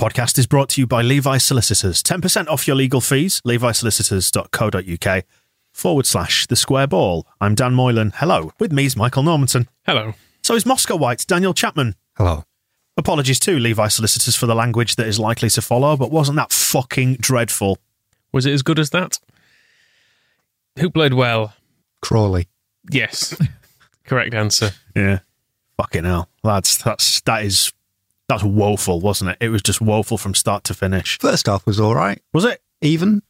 Podcast is brought to you by Levi Solicitors. 10% off your legal fees, levisolicitors.co.uk forward slash the square ball. I'm Dan Moylan. Hello. With me is Michael Normanton. Hello. So is Moscow White, Daniel Chapman. Hello. Apologies to Levi Solicitors for the language that is likely to follow, but wasn't that fucking dreadful? Was it as good as that? Who played well? Crawley. Yes. Correct answer. Yeah. Fucking hell. Lads, that's, that is, that's woeful, wasn't it? It was just woeful from start to finish. First half was all right. Was it? Even.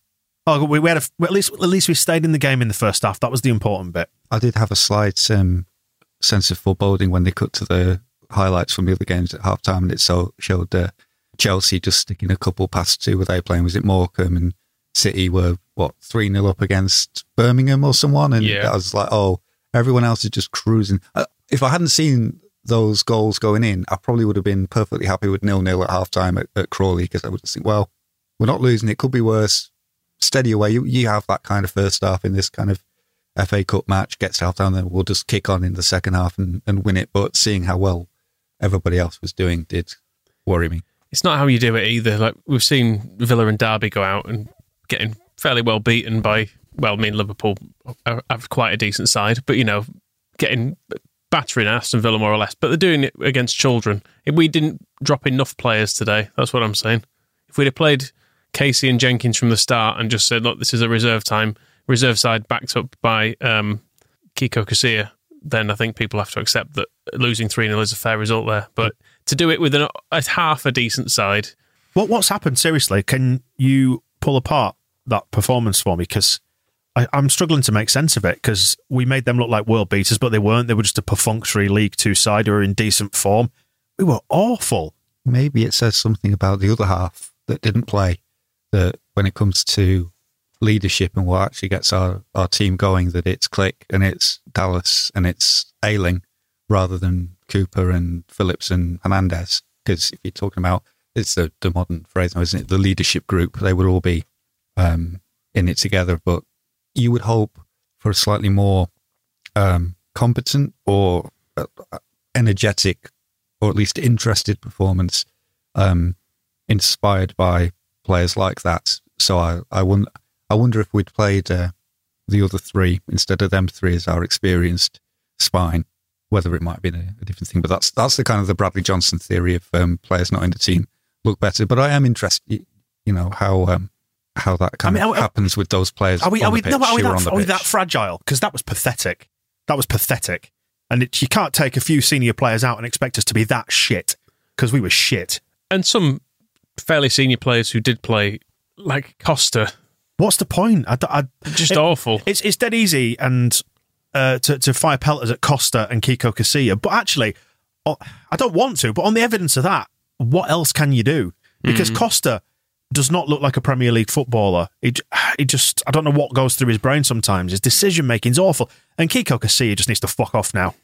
Oh, we, we had a, well, at least, at least we stayed in the game in the first half. That was the important bit. I did have a slight um, sense of foreboding when they cut to the highlights from the other games at half time and it so showed uh, Chelsea just sticking a couple past two. Were they playing? Was it Morecambe and City were, what, 3 0 up against Birmingham or someone? And Yeah. I was like, oh, everyone else is just cruising. Uh, if I hadn't seen those goals going in, I probably would have been perfectly happy with nil nil at half time at, at Crawley because I would think, well, we're not losing. It could be worse. Steady away. You, you have that kind of first half in this kind of FA Cup match. Half time, then we'll just kick on in the second half and, and win it. But seeing how well everybody else was doing did worry me. It's not how you do it either. Like we've seen Villa and Derby go out and getting fairly well beaten by. Well, I mean Liverpool have quite a decent side, but you know, getting battering Aston Villa more or less. But they're doing it against children. If we didn't drop enough players today, that's what I'm saying. If we'd have played Casey and Jenkins from the start and just said, "Look, this is a reserve time," reserve side backed up by um, Kiko Casilla, then I think people have to accept that losing 3 0 is a fair result there. But to do it with an, a half a decent side, What what's happened? Seriously, can you pull apart that performance for me? Because I'm struggling to make sense of it. Because we made them look like world beaters, but they weren't. They were just a perfunctory League Two side who were in decent form. We were awful. Maybe it says something about the other half that didn't play. That when it comes to leadership and what actually gets our, our team going, that it's Klich and it's Dallas and it's Ayling rather than Cooper and Phillips and Hernandez. Because if you're talking about it's the, the modern phrase now, isn't it? The leadership group, they would all be um, in it together. But you would hope for a slightly more um, competent or uh, energetic or at least interested performance um, inspired by players like that. So I, I, wonder, I wonder if we'd played uh, the other three instead of them three as our experienced spine, whether it might been a, a different thing. But that's that's the kind of the Bradley Johnson theory of um, players not in the team look better. But I am interested, you know, how um, how that kind I mean, of are- happens with those players. Are we? Are we? the No, are we that, are we that fragile? Because that was pathetic. That was pathetic. And it, you can't take a few senior players out and expect us to be that shit. Because we were shit. and some fairly senior players who did play, like Costa, What's the point? I, d- I- just it- awful. It's it's dead easy and uh, to to fire pelters at Costa and Kiko Casilla, but actually, I don't want to. But on the evidence of that, what else can you do? Because Costa does not look like a Premier League footballer. He, he just I don't know what goes through his brain sometimes. His decision making's awful, and Kiko Casilla just needs to fuck off now.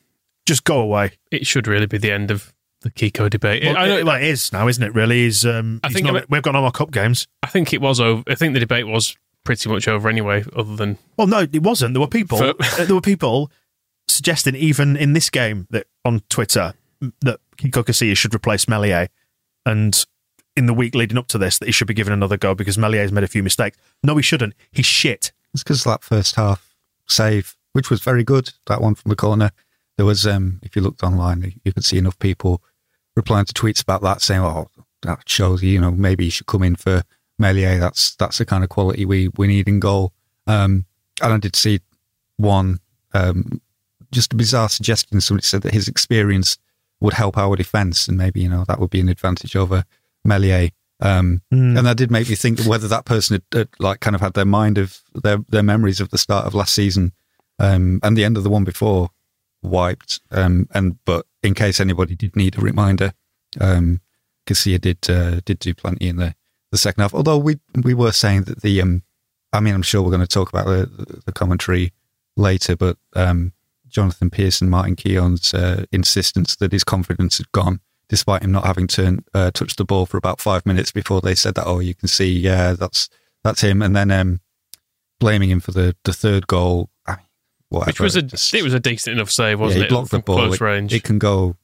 Just go away. it should really be the end of the Kiko debate. Well, I, know, it, well, it is now, isn't it? Really, he's. Um, I think not- I mean- we've got no more cup games. I think it was over. I think the debate was pretty much over anyway. Other than Well, no, it wasn't. There were people. For- uh, there were people suggesting, even in this game, that on Twitter, that Kiko Casilla should replace Meslier, and in the week leading up to this, that he should be given another go because Meslier's made a few mistakes. No, he shouldn't. He's shit. It's because that first half save which was very good. That one from the corner. There was, um, if you looked online, you could see enough people replying to tweets about that, saying, "Oh, that shows you know maybe you should come in for Meslier. That's that's the kind of quality we we need in goal." Um, and I did see one um, just a bizarre suggestion. Somebody said that his experience would help our defence, and maybe you know that would be an advantage over Meslier. Um, Mm. And that did make me think whether that person had, had like kind of had their mind of their their memories of the start of last season um, and the end of the one before wiped. Um, and but in case anybody did need a reminder, um, Casilla did uh, did do plenty in the, the second half. Although we we were saying that the um, I mean I'm sure we're going to talk about the, the commentary later, but um, Jonathan Pearce, Martin Keown's uh, insistence that his confidence had gone, despite him not having turned uh, touched the ball for about five minutes before they said that. Oh, you can see, yeah, that's that's him, and then um, blaming him for the, the third goal. I mean, whatever. Which was a Just- it was a decent enough save, wasn't yeah, he it? blocked the ball. close It, range. it can go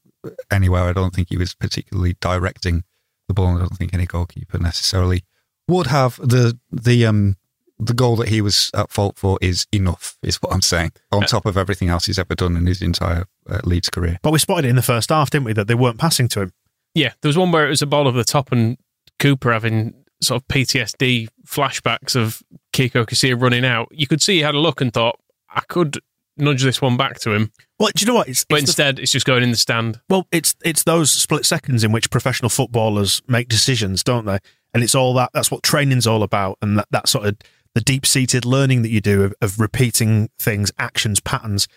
anywhere. I don't think he was particularly directing the ball. I don't think any goalkeeper necessarily would have the the um the goal that he was at fault for is enough. Is what I'm saying. On top of everything else he's ever done in his entire uh, Leeds career. But we spotted it in the first half, didn't we? That they weren't passing to him. Yeah, there was one where it was a ball over the top and Cooper having sort of PTSD flashbacks of Kiko Casilla running out. You could see he had a look and thought, I could nudge this one back to him. Well, do you know what? It's, But it's the- instead, it's just going in the stand. Well, it's it's those split seconds in which professional footballers make decisions, don't they? And it's all that. That's what training's all about, and that, that sort of the deep seated learning that you do of, of repeating things, actions, patterns.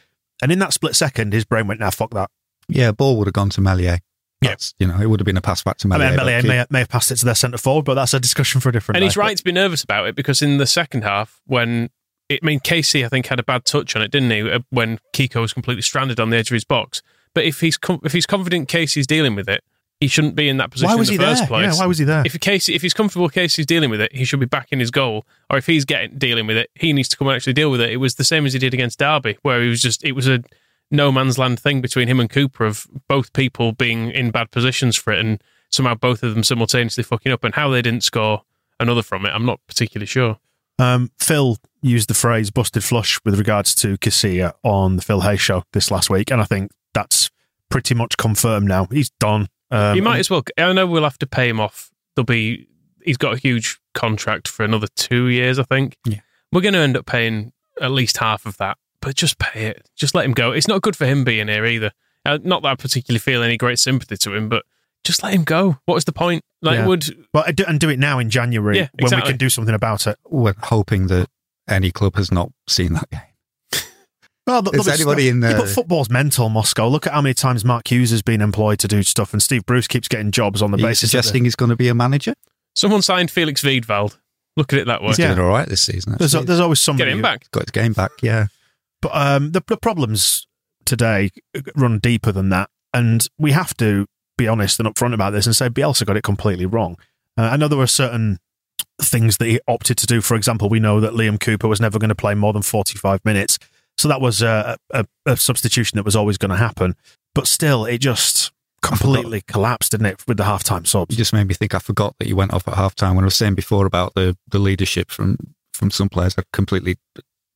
And in that split second, his brain went, "Now, fuck that." Yeah, ball would have gone to Meslier. Yeah. You know, it would have been a pass back to I mean, Meslier may, may have passed it to their centre forward, but that's a discussion for a different. And day. he's right to be nervous about it because in the second half, when it, I mean, Casey, I think had a bad touch on it, didn't he? uh, When Kiko was completely stranded on the edge of his box. But if he's com- if he's confident Casey's dealing with it, he shouldn't be in that position Why was in he the first there? place. Yeah, why was he there? If Casey, if he's comfortable, Casey's dealing with it, he should be back in his goal. Or if he's getting dealing with it, he needs to come and actually deal with it. It was the same as he did against Derby, where he was just it was a no man's land thing between him and Cooper of both people being in bad positions for it, and somehow both of them simultaneously fucking up. And how they didn't score another from it, I'm not particularly sure. Um, Phil used the phrase "busted flush" with regards to Casilla on the Phil Hay show this last week, and I think that's pretty much confirmed now. He's done. Um, he might as well. I know we'll have to pay him off. There'll be. He's got a huge contract for another two years, I think. Yeah. We're going to end up paying at least half of that, but just pay it. Just let him go. It's not good for him being here either. Uh, not that I particularly feel any great sympathy to him, but just let him go. What is the point? Like, Yeah. would Well, and do- it now in January Yeah, when we can do something about it. We're hoping that any club has not seen that game. Well, th- Is there'll be anybody stuff- in Yeah, but football's mental, Moscow. Look at how many times Mark Hughes has been employed to do stuff, and Steve Bruce keeps getting jobs on the Are you basis. of the- suggesting he's going to be a manager? someone signed Felix Wiedwald? Look at it that way. He's Yeah. doing all right this season. there's, actually. there's always somebody Get him who- back. got his game back. Yeah, But um, the, the problems today run deeper than that, and we have to be honest and upfront about this and say Bielsa got it completely wrong. Uh, I know there were certain things that he opted to do. For example, we know that Liam Cooper was never going to play more than 45 minutes, so that was a, a, a substitution that was always going to happen. But still, it just completely collapsed, didn't it, with the halftime subs? You just made me think. I forgot that you went off at half time when I was saying before about the the leadership from from some players. I completely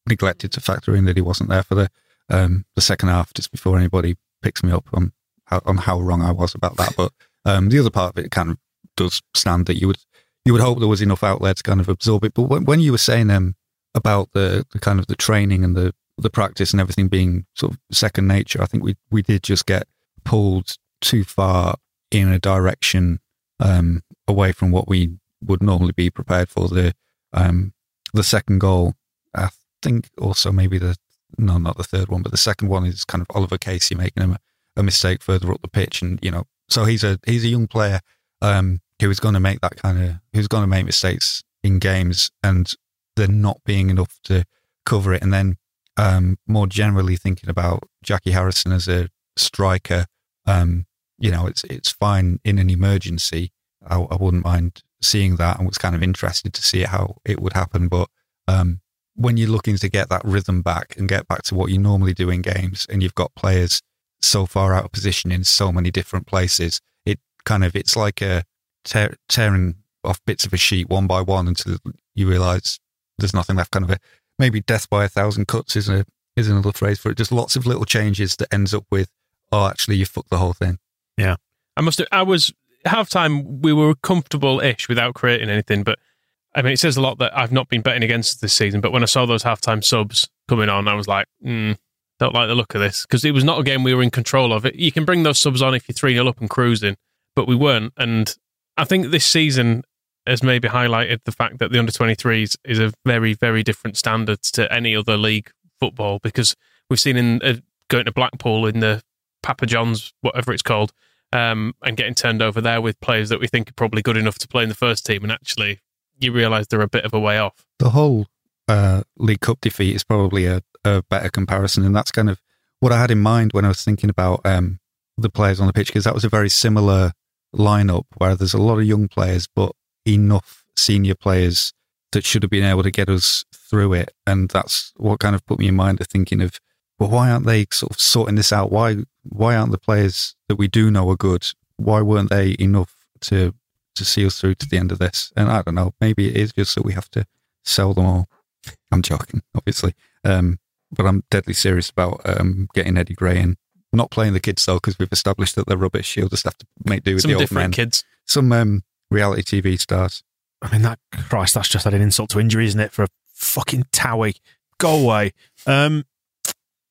neglected to factor in that he wasn't there for the um the second half. Just before anybody picks me up on how, on how wrong I was about that. But um, the other part of it kind of does stand that you would you would hope there was enough out there to kind of absorb it. But when, when you were saying um about the, the kind of the training and the the practice and everything being sort of second nature, I think we we did just get pulled too far in a direction um, away from what we would normally be prepared for. The um, the second goal, I think, also maybe the no, not the third one, but the second one is kind of Oliver Casey making a, a mistake further up the pitch, and you know, so he's a he's a young player um, who is going to make that kind of who's going to make mistakes in games, and there not being enough to cover it, and then um, more generally thinking about Jackie Harrison as a striker. Um, you know, it's it's fine in an emergency. I, I wouldn't mind seeing that, and was kind of interested to see how it would happen. But um, when you're looking to get that rhythm back and get back to what you normally do in games, and you've got players so far out of position in so many different places, it kind of it's like a tear, tearing off bits of a sheet one by one until you realise there's nothing left. Kind of a maybe death by a thousand cuts is a is another phrase for it. Just lots of little changes that ends up with, oh, actually, you fucked the whole thing. Yeah. I must. Have, I was halftime. We were comfortable-ish without creating anything, but I mean, it says a lot that I've not been betting against this season. But when I saw those halftime subs coming on, I was like, mm, don't like the look of this because it was not a game we were in control of. It you can bring those subs on if you're three 0 up and cruising, but we weren't. And I think this season has maybe highlighted the fact that the under 23s is a very, very different standard to any other league football because we've seen in uh, going to Blackpool in the Papa John's, whatever it's called, um, and getting turned over there with players that we think are probably good enough to play in the first team, and actually you realise they're a bit of a way off. The whole uh, League Cup defeat is probably a, a, better comparison, and that's kind of what I had in mind when I was thinking about um, the players on the pitch because that was a very similar lineup where there's a lot of young players, but enough senior players that should have been able to get us through it. And that's what kind of put me in mind of thinking of, well, why aren't they sort of sorting this out? Why why aren't the players that we do know are good? Why weren't they enough to to see us through to the end of this? And I don't know, maybe it is just that we have to sell them all. I'm joking, obviously. Um, but I'm deadly serious about um, getting Eddie Gray in. Not playing the kids though, because we've established that they're rubbish. You'll just have to make do with Some the old different men. kids. Some um, reality TV stars. I mean, that Christ, that's just adding insult to injury, isn't it? For a fucking Towie, go away. Um,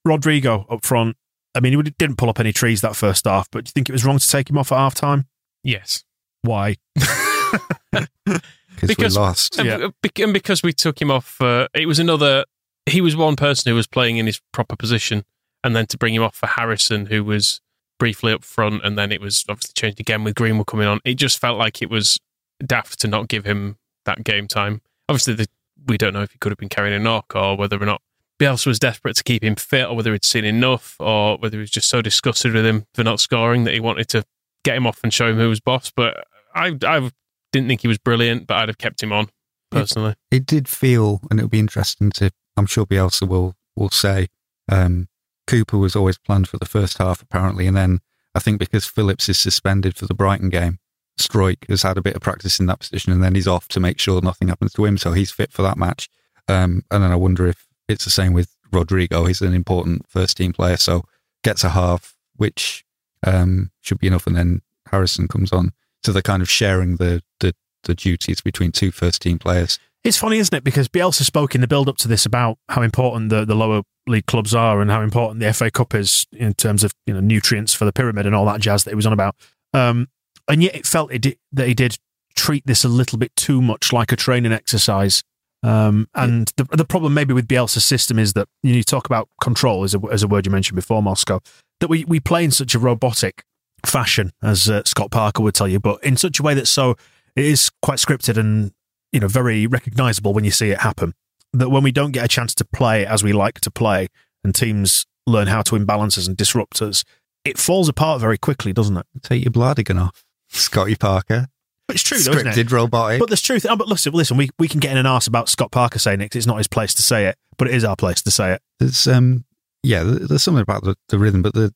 Rodrigo up front. I mean, he didn't pull up any trees that first half, but do you think it was wrong to take him off at half time? Yes. Why? because we lost. And, Yeah. and because we took him off, uh, it was another. He was one person who was playing in his proper position, and then to bring him off for Harrison, who was briefly up front, and then it was obviously changed again with Greenwood coming on. It just felt like it was daft to not give him that game time. Obviously, the, we don't know if he could have been carrying a knock or whether or not Bielsa was desperate to keep him fit, or whether he'd seen enough, or whether he was just so disgusted with him for not scoring that he wanted to get him off and show him who was boss. But I, I didn't think he was brilliant, but I'd have kept him on personally. It did feel, and it'll be interesting to. I'm sure Bielsa will will say. Um, Cooper was always planned for the first half, apparently, and then I think because Phillips is suspended for the Brighton game, Struijk has had a bit of practice in that position, and then he's off to make sure nothing happens to him, so he's fit for that match. Um, and then I wonder if it's the same with Rodrigo. He's an important first team player, so gets a half, which um, should be enough, and then Harrison comes on. So they're kind of sharing the the, the duties between two first team players. It's funny, isn't it? Because Bielsa spoke in the build up to this about how important the, the lower league clubs are and how important the FA Cup is in terms of you know nutrients for the pyramid and all that jazz that he was on about. Um, and yet it felt it that he did treat this a little bit too much like a training exercise. Um, and the, the problem maybe with Bielsa's system is that you, know, you talk about control as a, as a word you mentioned before, Moscow, that we, we play in such a robotic fashion, as uh, Scott Parker would tell you, but in such a way that so it is quite scripted and you know very recognizable when you see it happen. That when we don't get a chance to play as we like to play, and teams learn how to imbalance us and disrupt us, it falls apart very quickly, doesn't it? Take your Bladigan off, Scotty Parker. But it's true, though, isn't Scripted, it? robotic. But there's truth. Oh, but listen, listen, we, we can get in an arse about Scott Parker saying it it's not his place to say it, but it is our place to say it. There's um yeah, there's something about the, the rhythm, but the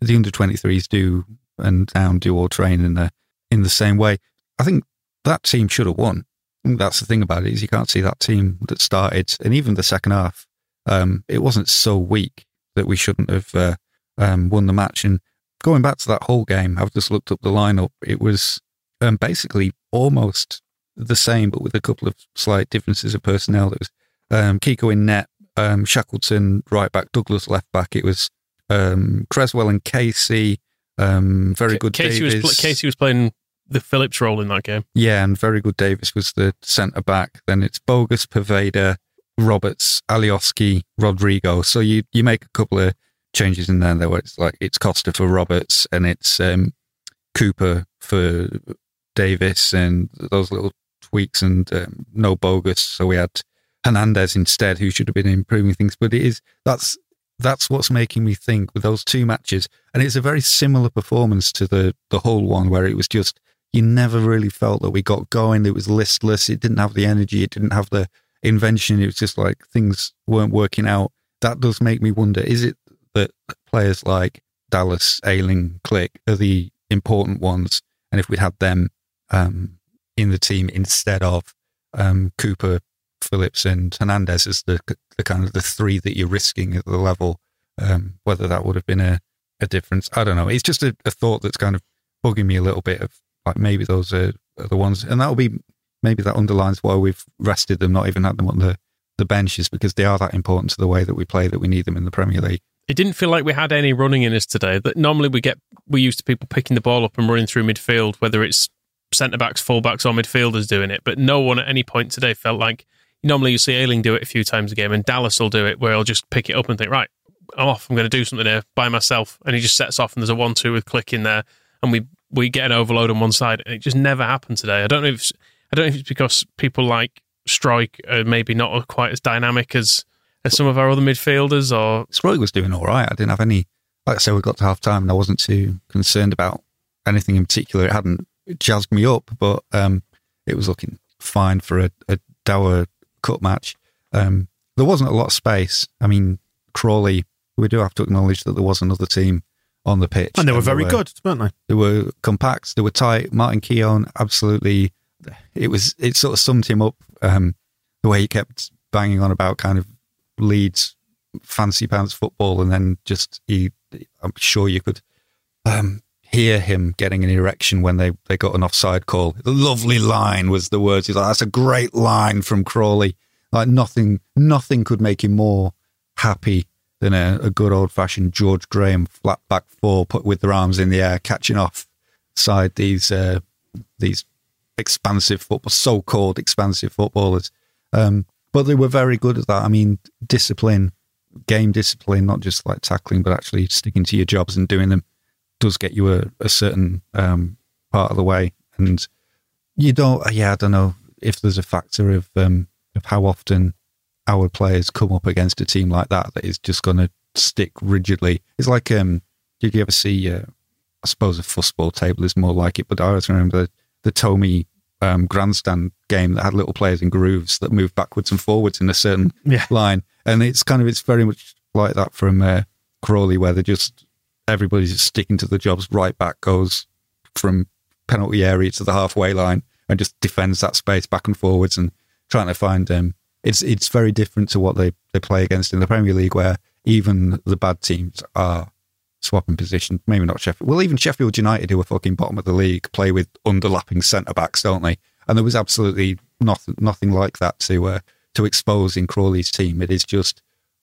the under twenty threes do and down do all train in the in the same way. I think that team should have won. Think that's the thing about it is you can't see that team that started and even the second half. Um, it wasn't so weak that we shouldn't have uh, um, won the match. And going back to that Hull game, I've just looked up the lineup. It was um, basically almost the same, but with a couple of slight differences of personnel. It was um, Kiko in net, um, Shackleton right back, Douglas left back. It was um, Cresswell and Casey. Um, very good Casey was, pl- Casey was playing the Phillips role in that game. Yeah, and very good Davis was the centre back. Then it's Bogusz, Poveda, Roberts, Alioski, Rodrigo. So you you make a couple of changes in there. There where it's like it's Costa for Roberts and it's um, Cooper for Davis and those little tweaks and um, no Bogusz. So we had Hernandez instead, who should have been improving things. But it is that's that's what's making me think with those two matches, and it's a very similar performance to the the Hull one where it was just you never really felt that we got going. It was listless. It didn't have the energy. It didn't have the invention. It was just like things weren't working out. That does make me wonder: is it that players like Dallas, Ayling, Klich are the important ones? And if we'd had them um, in the team instead of um, Cooper, Phillips and Hernandez as the the kind of the three that you're risking at the level. Um, whether that would have been a, a difference, I don't know. It's just a, a thought that's kind of bugging me a little bit of like maybe those are, are the ones, and that'll be maybe that underlines why we've rested them, not even had them on the the benches because they are that important to the way that we play that we need them in the Premier League. It didn't feel like we had any running in us today. That normally we get we're used to people picking the ball up and running through midfield, whether it's centre backs, full backs, or midfielders doing it. But no one at any point today felt like normally you see Ayling do it a few times a game, and Dallas will do it where he'll just pick it up and think, right, I'm off. I'm going to do something here by myself, and he just sets off, and there's a one-two with Klich in there, and we we get an overload on one side, and it just never happened today. I don't know if I don't know if it's because people like Struijk are maybe not quite as dynamic as as some of our other midfielders, or Struijk was doing all right. I didn't have any. Like I said, we got to half time, and I wasn't too concerned about anything in particular. It hadn't jazzed me up, but um, it was looking fine for a, a dour cut match. Um, there wasn't a lot of space. I mean, Crawley. We do have to acknowledge that there was another team on the pitch, And they were very good, weren't they? They were compact. They were tight. Martin Keown, absolutely. It was. It sort of summed him up. Um, the way he kept banging on about kind of Leeds fancy pants football, and then just he. I'm sure you could um, hear him getting an erection when they, they got an offside call. The lovely line was the words. He's like, "That's a great line from Crawley." Like nothing, nothing could make him more happy than a, a good old fashioned George Graham flat back four, put with their arms in the air, catching off side these uh, these expansive football, so called expansive footballers. Um, but they were very good at that. I mean, discipline, game discipline, not just like tackling, but actually sticking to your jobs and doing them does get you a, a certain um, part of the way. And you don't, yeah, I don't know if there's a factor of um, of how often our players come up against a team like that that is just going to stick rigidly. It's like, um, did you ever see? Uh, I suppose a football table is more like it, but I always remember the, the Tommy um, grandstand game that had little players in grooves that moved backwards and forwards in a certain Yeah. line, and it's kind of it's very much like that from uh, Crawley, where they're just everybody's just sticking to the jobs. Right back goes from penalty area to the halfway line and just defends that space back and forwards and trying to find um it's it's very different to what they, they play against in the Premier League where even the bad teams are swapping position. Maybe not Sheffield. Well, even Sheffield United, who are fucking bottom of the league, play with underlapping centre backs, don't they? And there was absolutely nothing nothing like that to uh, to expose in Crawley's team. It is just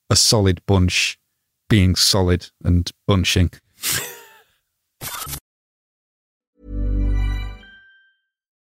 a solid bunch being solid and bunching.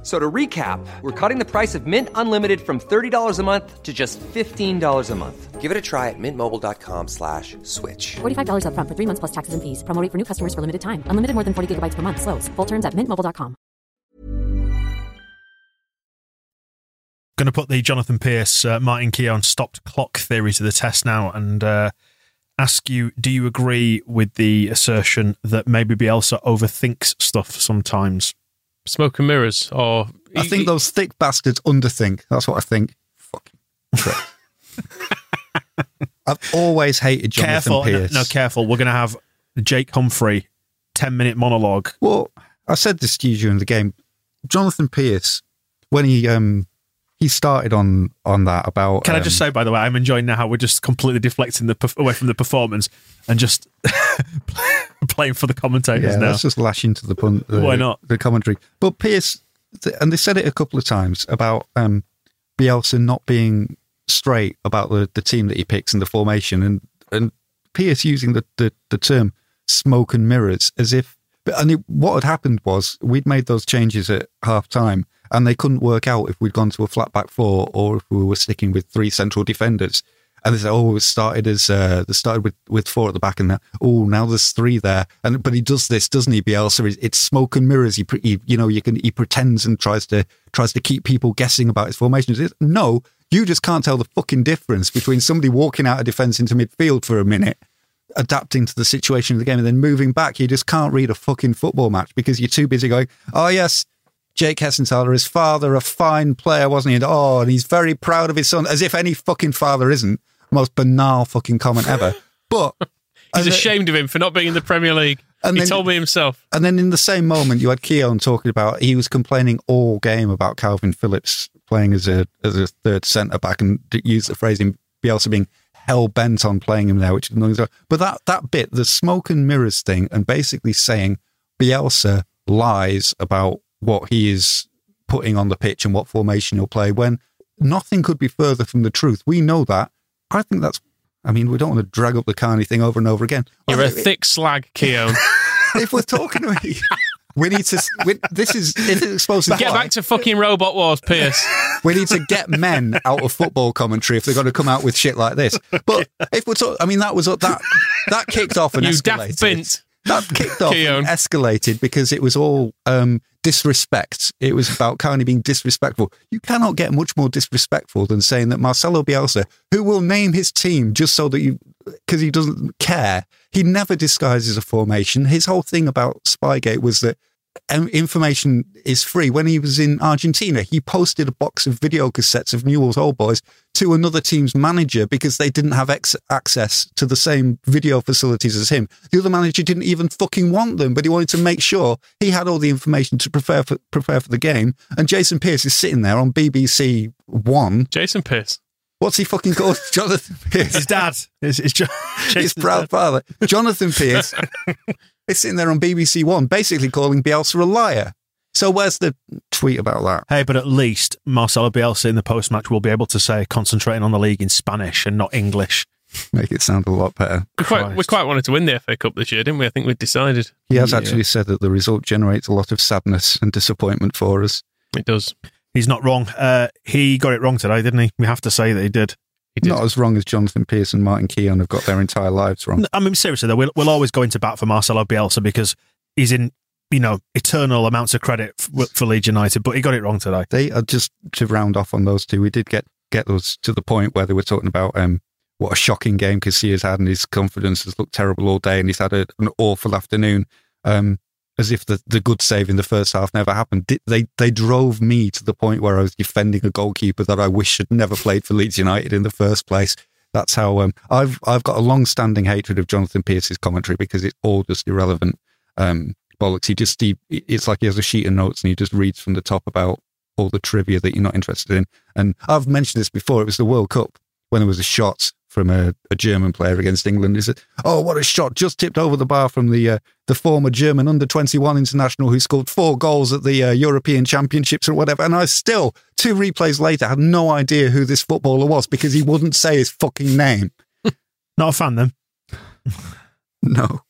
F- So to recap, we're cutting the price of Mint Unlimited from $30 a month to just $15 a month. Give it a try at mintmobile.com slash switch. $45 upfront for three months plus taxes and fees. Promo rate for new customers for limited time. Unlimited more than 40 gigabytes per month. Slows. Full terms at mintmobile.com. Going to put the Jonathan Pearce, uh, Martin Keown stopped clock theory to the test now and uh, ask you do you agree with the assertion that maybe Bielsa overthinks stuff sometimes? Smoke and mirrors, or I think those thick bastards underthink. That's what I think. Fucking prick. I've always hated Jonathan careful. No, Pearce. no, careful. We're going to have Jake Humphrey, 10 minute monologue. Well, I said this to you during the game. Jonathan Pearce, when he um he started on on that about. Can I just um, say, by the way, I'm enjoying now how we're just completely deflecting the away from the performance and just playing for the commentators Yeah, now. let's just lash into the pun. The, Why not? the commentary? But Pearce, and they said it a couple of times about um, Bielsa not being straight about the, the team that he picks and the formation, and and Pearce using the, the, the term smoke and mirrors as if. But and it, what had happened was we'd made those changes at half time, and they couldn't work out if we'd gone to a flat back four or if we were sticking with three central defenders. And they said, "Oh, it started as uh, they started with, with four at the back, and now, oh, now there's three there." And but he does this, doesn't he, Bielsa? It's smoke and mirrors. He, he, you know, you can he pretends and tries to tries to keep people guessing about his formations. It's- No, you just can't tell the fucking difference between somebody walking out of defence into midfield for a minute, adapting to the situation of the game, and then moving back. You just can't read a fucking football match because you're too busy going, "Oh yes." Jake Hessenthaler, his father, a fine player, wasn't he? And oh, and he's very proud of his son, as if any fucking father isn't. Most banal fucking comment ever. But He's ashamed of him for not being in the Premier League. And he then- told me himself. And then in the same moment, you had Keown talking about he was complaining all game about Kalvin Phillips playing as a as a third centre back and used the phrasing Bielsa being hell bent on playing him there, which is nothing. But that that bit, the smoke and mirrors thing, and basically saying Bielsa lies about what he is putting on the pitch and what formation he'll play when nothing could be further from the truth. We know that. I think that's. I mean, we don't want to drag up the Carney thing over and over again. You're Well, a thick slag, Keown. if we're talking about we need to we, this is exposes Get back to fucking Robot Wars, Pearce. we need to get men out of football commentary if they're going to come out with shit like this but if we're talking i mean that was that that kicked off and you escalated daft bint. that kicked off escalated because it was all um, disrespect. It was about Carney being disrespectful. You cannot get much more disrespectful than saying that Marcelo Bielsa, who will name his team just so that you, because he doesn't care, he never disguises a formation. His whole thing about Spygate was that um, information is free. When he was in Argentina, he posted a box of video cassettes of Newell's Old Boys to another team's manager because they didn't have ex- access to the same video facilities as him. The other manager didn't even fucking want them, but he wanted to make sure he had all the information to prepare for prepare for the game. And Jason Pierce is sitting there on BBC One. Jason Pierce. What's he fucking called? Jonathan Pearce. His dad. His, his, jo- his proud dad. father, Jonathan Pearce, is sitting there on BBC One, basically calling Bielsa a liar. So where's the tweet about that? Hey, but at least Marcelo Bielsa in the post match will be able to say concentrating on the league in Spanish and not English. Make it sound a lot better. We quite, we quite wanted to win the FA Cup this year, didn't we? I think we decided. He has actually said that the result generates a lot of sadness and disappointment for us. It does. He's not wrong. Uh, he got it wrong today, didn't he? We have to say that he did. He did. Not as wrong as Jonathan Pearce and Martin Keown have got their entire lives wrong. I mean, seriously though, we'll, we'll always go into bat for Marcelo Bielsa because he's in, you know, eternal amounts of credit for, for Leeds United, but he got it wrong today. They are just to round off on those two. We did get get those to the point where they were talking about um, what a shocking game Casillas had, and his confidence has looked terrible all day, and he's had a, an awful afternoon. Um, as if the, the good save in the first half never happened. Di- They they drove me to the point where I was defending a goalkeeper that I wish had never played for Leeds United in the first place. That's how um, I've I've got a long standing hatred of Jonathan Pearce's commentary because it's all just irrelevant um, bollocks. He just he, it's like he has a sheet of notes and he just reads from the top about all the trivia that you're not interested in. And I've mentioned this before. It was the World Cup when there was a shot from a, a German player against England. He said, "Oh, what a shot! Just tipped over the bar from the uh, the former German under 21 international who scored four goals at the uh, European Championships or whatever." And I still, two replays later, had no idea who this footballer was because he wouldn't say his fucking name. Not a fan then. No,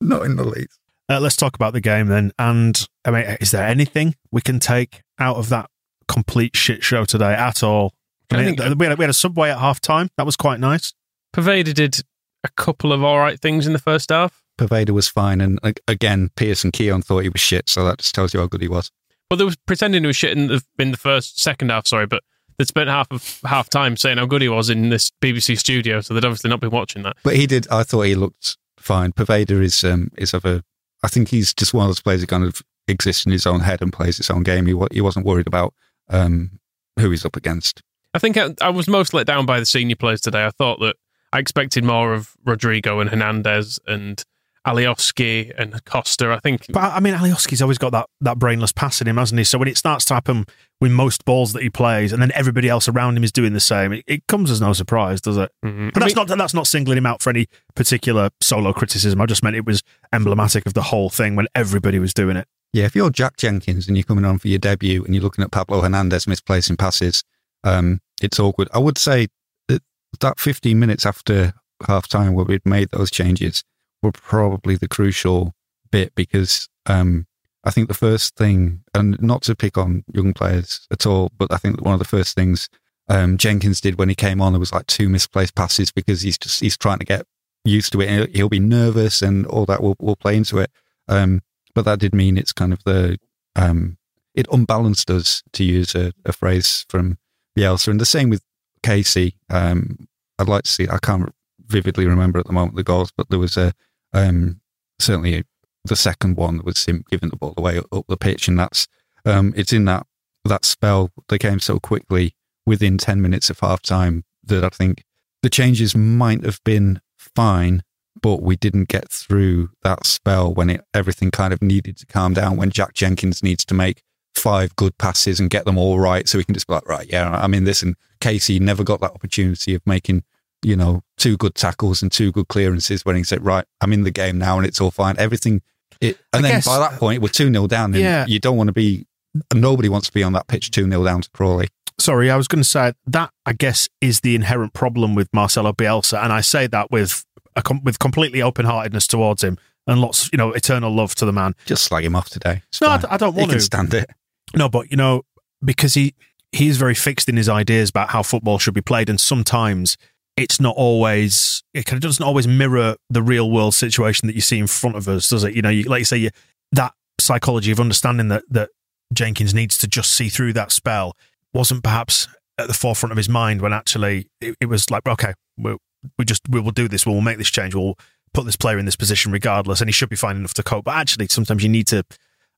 not in the least. Uh, let's talk about the game then. And I mean, is there anything we can take out of that complete shit show today at all? I I think- we, had, we had a subway at half time. That was quite nice. Poveda did a couple of all right things in the first half. Poveda was fine, and again, Pearce and Keown thought he was shit, so that just tells you how good he was. Well, they was pretending he was shit in the in the first second half. Sorry, but they'd spent half of half time saying how good he was in this BBC studio, so they'd obviously not been watching that. But he did. I thought he looked fine. Poveda is um, is of a. I think he's just one of those players who kind of exists in his own head and plays his own game. He he wasn't worried about um, who he's up against. I think I, I was most let down by the senior players today. I thought that I expected more of Rodrigo and Hernandez and Alioski and Costa. I think But I I mean, Alioski's always got that, that brainless pass in him, hasn't he? So when it starts to happen with most balls that he plays, and then everybody else around him is doing the same, it, it comes as no surprise, does it? Mhm. But I that's mean- not that's not singling him out for any particular solo criticism. I just meant it was emblematic of the whole thing when everybody was doing it. Yeah, if you're Jack Jenkins and you're coming on for your debut and you're looking at Pablo Hernandez misplacing passes, um, it's awkward. I would say that that 15 minutes after half time where we'd made those changes were probably the crucial bit because um, I think the first thing, and not to pick on young players at all, but I think one of the first things um, Jenkins did when he came on, there was like two misplaced passes because he's just he's trying to get used to it. He'll, he'll be nervous and all that will will play into it. Um, but that did mean it's kind of the um, it unbalanced us to use a, a, phrase from Bielsa, and the same with Casey. Um, I'd like to see. I can't vividly remember at the moment the goals, but there was a um, certainly the second one was him giving the ball away up the pitch, and that's um, it's in that that spell they came so quickly within ten minutes of half time that I think the changes might have been fine, but we didn't get through that spell when it everything kind of needed to calm down. When Jack Jenkins needs to make five good passes and get them all right, so we can just be like, right, yeah, I'm in this. And Casey never got that opportunity of making you know, two good tackles and two good clearances when he said, right, I'm in the game now and it's all fine. Everything. It, and I then guess, by that point, we're 2 0 down. And yeah. You don't want to be, nobody wants to be on that pitch 2 0 down to Crawley. Sorry, I was going to say that, I guess, is the inherent problem with Marcelo Bielsa. And I say that with, a, with completely open heartedness towards him and lots, you know, eternal love to the man. Just slag him off today. It's no, I, I, don't want he to. stand it. No, but, you know, because he, he is very fixed in his ideas about how football should be played. And sometimes it's not always it kind of doesn't always mirror the real world situation that you see in front of us, does it? You know, you, like you say, you, that psychology of understanding that that Jenkins needs to just see through that spell wasn't perhaps at the forefront of his mind when actually it, it was like, okay, we we just we will do this, we'll make this change, we'll put this player in this position regardless, and he should be fine enough to cope. But actually, sometimes you need to.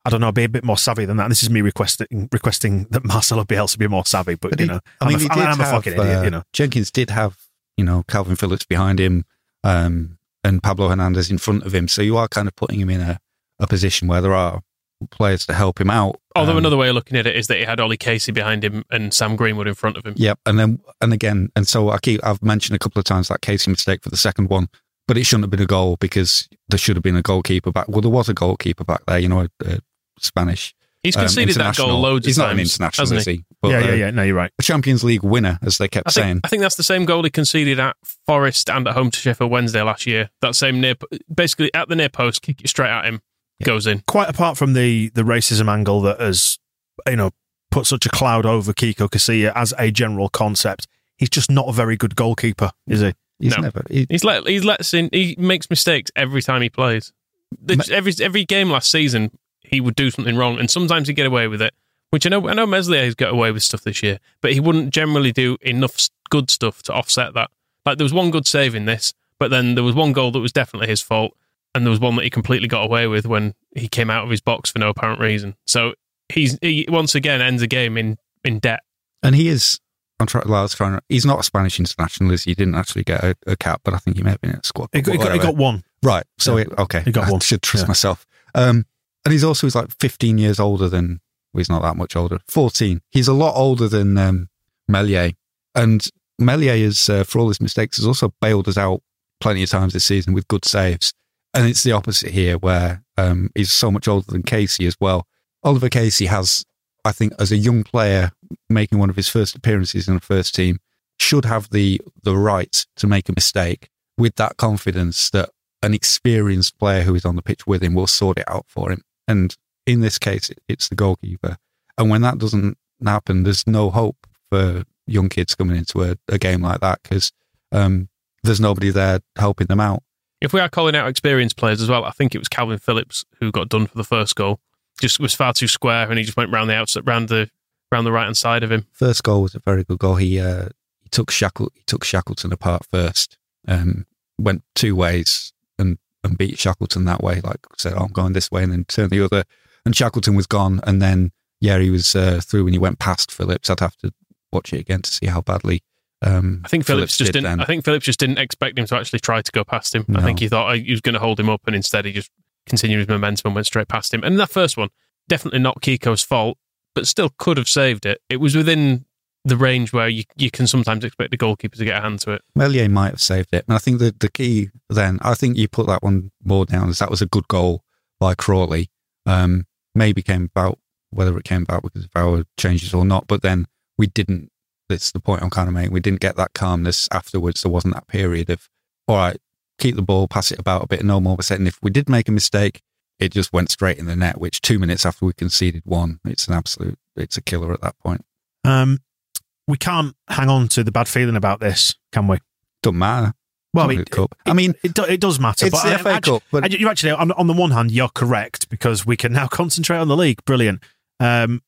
I don't know, be a bit more savvy than that. This is me requesting requesting that Marcelo Bielsa be more savvy, but, but you know, I mean, I'm, a, I'm a fucking uh, idiot. You know, Jenkins did have you know, Kalvin Phillips behind him, um, and Pablo Hernandez in front of him. So you are kind of putting him in a, a position where there are players to help him out. Although um, another way of looking at it is that he had Ollie Casey behind him and Sam Greenwood in front of him. Yep, and then and again, and so I keep I've mentioned a couple of times that Casey mistake for the second one, but it shouldn't have been a goal because there should have been a goalkeeper back. Well, there was a goalkeeper back there, you know, a, a Spanish He's um, conceded um, that goal loads He's of not times, an international, is he? But, yeah, yeah, uh, yeah. No, you're right. A Champions League winner, as they kept I think, saying. I think that's the same goal he conceded at Forest and at home to Sheffield Wednesday last year. That same near, basically at the near post, kick it straight at him, yeah. goes in. Quite apart from the the racism angle that has, you know, put such a cloud over Kiko Casilla as a general concept, he's just not a very good goalkeeper, is he? He's no. never. He, he's let he's lets in. He makes mistakes every time he plays. Every every game last season, he would do something wrong, and sometimes he'd get away with it. Which I know, I know Meslier has got away with stuff this year, but he wouldn't generally do enough good stuff to offset that. Like there was one good save in this, but then there was one goal that was definitely his fault, and there was one that he completely got away with when he came out of his box for no apparent reason. So he's he once again ends a game in in debt. And he is. I'm trying. Well, I was trying. He's not a Spanish international. He didn't actually get a, a cap, but I think he may have been in a squad. He got, he got, he got one. Right. So yeah. it, okay, he got I one. should trust yeah. myself. Um, and he's also he's like 15 years older than well, he's not that much older. 14. He's a lot older than um, Meslier. And Meslier is, uh, for all his mistakes, has also bailed us out plenty of times this season with good saves. And it's the opposite here, where um, he's so much older than Casey as well. Oliver Casey has, I think, as a young player making one of his first appearances in the first team, should have the the right to make a mistake with that confidence that an experienced player who is on the pitch with him will sort it out for him. And in this case, it's the goalkeeper. And when that doesn't happen, there's no hope for young kids coming into a, a game like that because um, there's nobody there helping them out. If we are calling out experienced players as well, I think it was Kalvin Phillips who got done for the first goal. Just was far too square, and he just went round the outside, round the round the right hand side of him. First goal was a very good goal. He uh, he took Shackle he took Shackleton apart first, um, went two ways and and beat Shackleton that way. Like said, oh, I'm going this way, and then turn the other and Shackleton was gone, and then yeah, he was uh, through when he went past Phillips. I'd have to watch it again to see how badly. Um, I think Phillips, Phillips just did didn't. then. I think Phillips just didn't expect him to actually try to go past him. I think he thought uh, he was going to hold him up, and instead he just continued his momentum and went straight past him. And that first one, definitely not Kiko's fault, but still could have saved it. It was within the range where you you can sometimes expect the goalkeeper to get a hand to it. Meslier might have saved it. And I think the, the key then, I think you put that one more down as that was a good goal by Crawley. Um, maybe came about, whether it came about because of our changes or not. But then we didn't. That's the point I'm kind of making. We didn't get that calmness afterwards. There wasn't that period of, all right, keep the ball, pass it about a bit, no more percent. And if we did make a mistake, it just went straight in the net. Which two minutes after we conceded one, it's an absolute, it's a killer at that point. Um, we can't hang on to the bad feeling about this, can we? Doesn't matter. Well, It's it, not a cup. it- I mean, it, do, it does matter. it's but the I- FA actu- Cup, but- I- you actually, on, on the one hand, you're correct because we can now concentrate on the league. Brilliant. Um,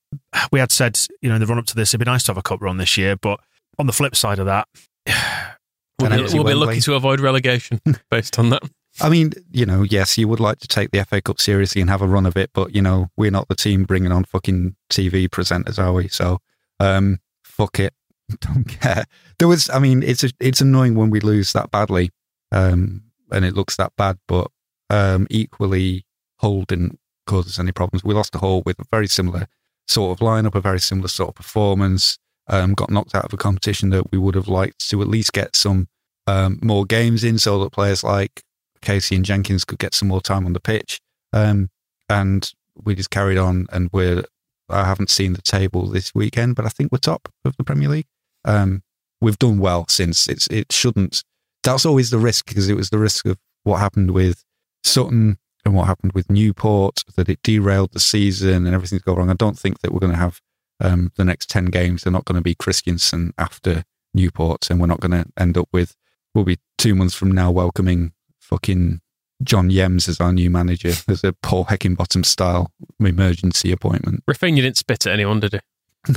we had said, you know, in the run up to this, it'd be nice to have a cup run this year, but on the flip side of that, We'll, be, empty we'll be lucky to avoid relegation based on that. I mean, you know, yes, you would like to take the FA Cup seriously and have a run of it, but you know, we're not the team bringing on fucking TV presenters, are we? So, um, fuck it, don't care. There was, I mean, it's a, it's annoying when we lose that badly, um, and it looks that bad, but um, equally, Hull didn't cause us any problems. We lost a Hull with a very similar sort of lineup, a very similar sort of performance. Um, got knocked out of a competition that we would have liked to at least get some um, more games in, so that players like Casey and Jenkins could get some more time on the pitch. Um, and we just carried on, and we're. I haven't seen the table this weekend, but I think we're top of the Premier League. Um, we've done well since it's. It shouldn't. That's always the risk because it was the risk of what happened with Sutton and what happened with Newport that it derailed the season and everything's gone wrong. I don't think that we're going to have um, the next ten games. They're not going to be Christiansen after Newport, and we're not going to end up with. We'll be two months from now welcoming fucking John Yems as our new manager as a Paul Heckingbottom style emergency appointment. Raphinha didn't spit at anyone, did he?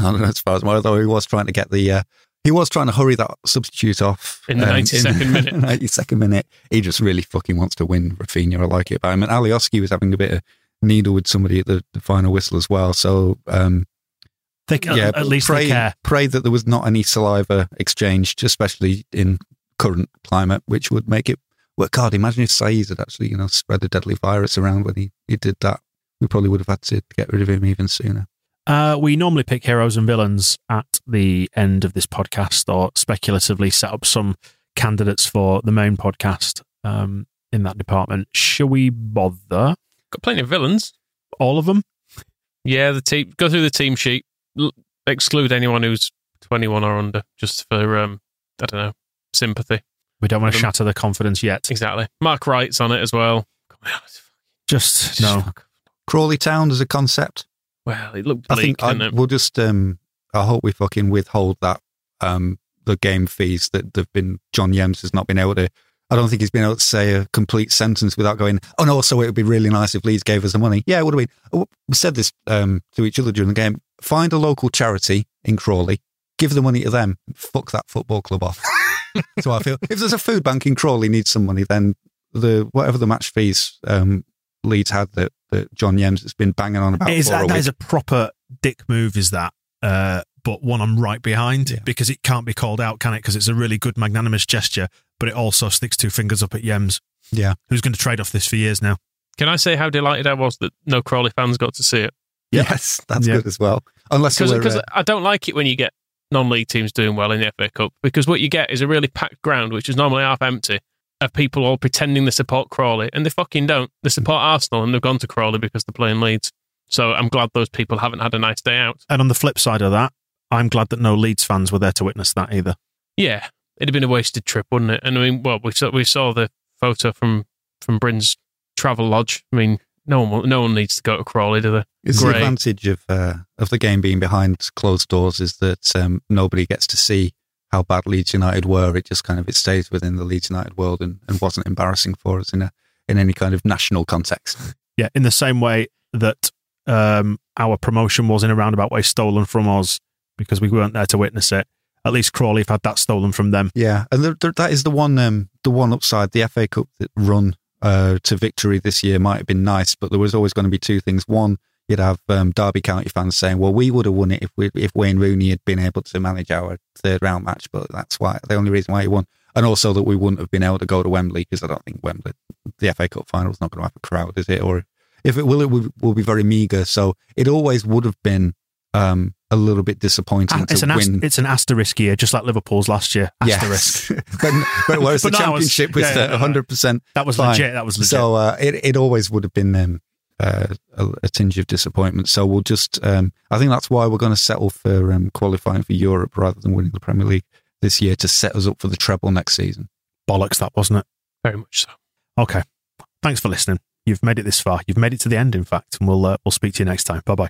No, no, as far as well, although he was trying to get the, uh, he was trying to hurry that substitute off In the 92nd minute. 92nd minute. He just really fucking wants to win Raphinha. I like it. But I mean, Alioski was having a bit of needle with somebody at the, the final whistle as well. So, um, they, yeah, at least pray, they care. pray that there was not any saliva exchanged, especially in current climate, which would make it. Well, God, imagine if Saeed had actually, you know, spread a deadly virus around when he, he did that. We probably would have had to get rid of him even sooner. Uh, we normally pick heroes and villains at the end of this podcast or speculatively set up some candidates for the main podcast um, in that department. Shall we bother? Got plenty of villains. All of them? Yeah, the team. Go through the team sheet. L- exclude anyone who's 21 or under, just for um, I don't know sympathy. We don't want to shatter the confidence yet. Exactly. Mark Wright's on it as well. Come Just no. Crawley Town as a concept. Well, it looked I bleak, think I, didn't it? we'll just. Um, I hope we fucking withhold that. Um, the game fees that they've been John Yems has not been able to. I don't think he's been able to say a complete sentence without going. Oh no! Also, it would be really nice if Leeds gave us the money. Yeah, it would have been. Oh, We said this um, to each other during the game. Find a local charity in Crawley, give the money to them. Fuck that football club off. so I feel if there's a food bank in Crawley needs some money, then the whatever the match fees um, Leeds had that, that John Yems has been banging on about. It is, for a that, that week. a proper dick move, is that? Uh, but one I'm right behind Yeah. because it can't be called out, can it? Because it's a really good magnanimous gesture, but it also sticks two fingers up at Yems, yeah. who's going to trade off this for years now. Can I say how delighted I was that no Crawley fans got to see it? Yes, that's Yeah. good as well. Unless Because uh, I don't like it when you get non-league teams doing well in the FA Cup because what you get is a really packed ground, which is normally half empty, of people all pretending they support Crawley, and they fucking don't. They support Arsenal, and they've gone to Crawley because they're playing Leeds. So I'm glad those people haven't had a nice day out. And on the flip side of that, I'm glad that no Leeds fans were there to witness that either. Yeah, it'd have been a wasted trip, wouldn't it? And I mean, well, we saw we saw the photo from from Bryn's travel lodge. I mean, no one will- no one needs to go to Crawley, do they? It's the Great. advantage of uh, of the game being behind closed doors is that um, nobody gets to see how bad Leeds United were. It just kind of it stays within the Leeds United world and, and wasn't embarrassing for us in a in any kind of national context. Yeah, in the same way that um, our promotion was in a roundabout way stolen from us because we weren't there to witness it. At least Crawley have had that stolen from them. Yeah, and there, there, that is the one um, the one upside. The FA Cup that run uh, to victory this year might have been nice, but there was always going to be two things. One, you'd have um, Derby County fans saying, "Well, we would have won it if we, if Wayne Rooney had been able to manage our third round match, but that's why the only reason why he won." And also that we wouldn't have been able to go to Wembley because I don't think Wembley, the FA Cup final, is not going to have a crowd, is it? Or if it will, it will, will be very meagre. So it always would have been um, a little bit disappointing Ah, It's to an, ast- win. it's an asterisk year, just like Liverpool's last year. Asterisk. Yes. but, but whereas But the no, I was- championship was yeah, yeah, no, no. hundred percent. That was legit. That was legit. So uh, it it always would have been um, uh, a, a tinge of disappointment. So we'll just, um, I think that's why we're going to settle for um, qualifying for Europe rather than winning the Premier League this year to set us up for the treble next season. Bollocks, that wasn't it? Very much so. Okay. Thanks for listening. You've made it this far. You've made it to the end, in fact, and we'll uh, we'll speak to you next time. Bye bye.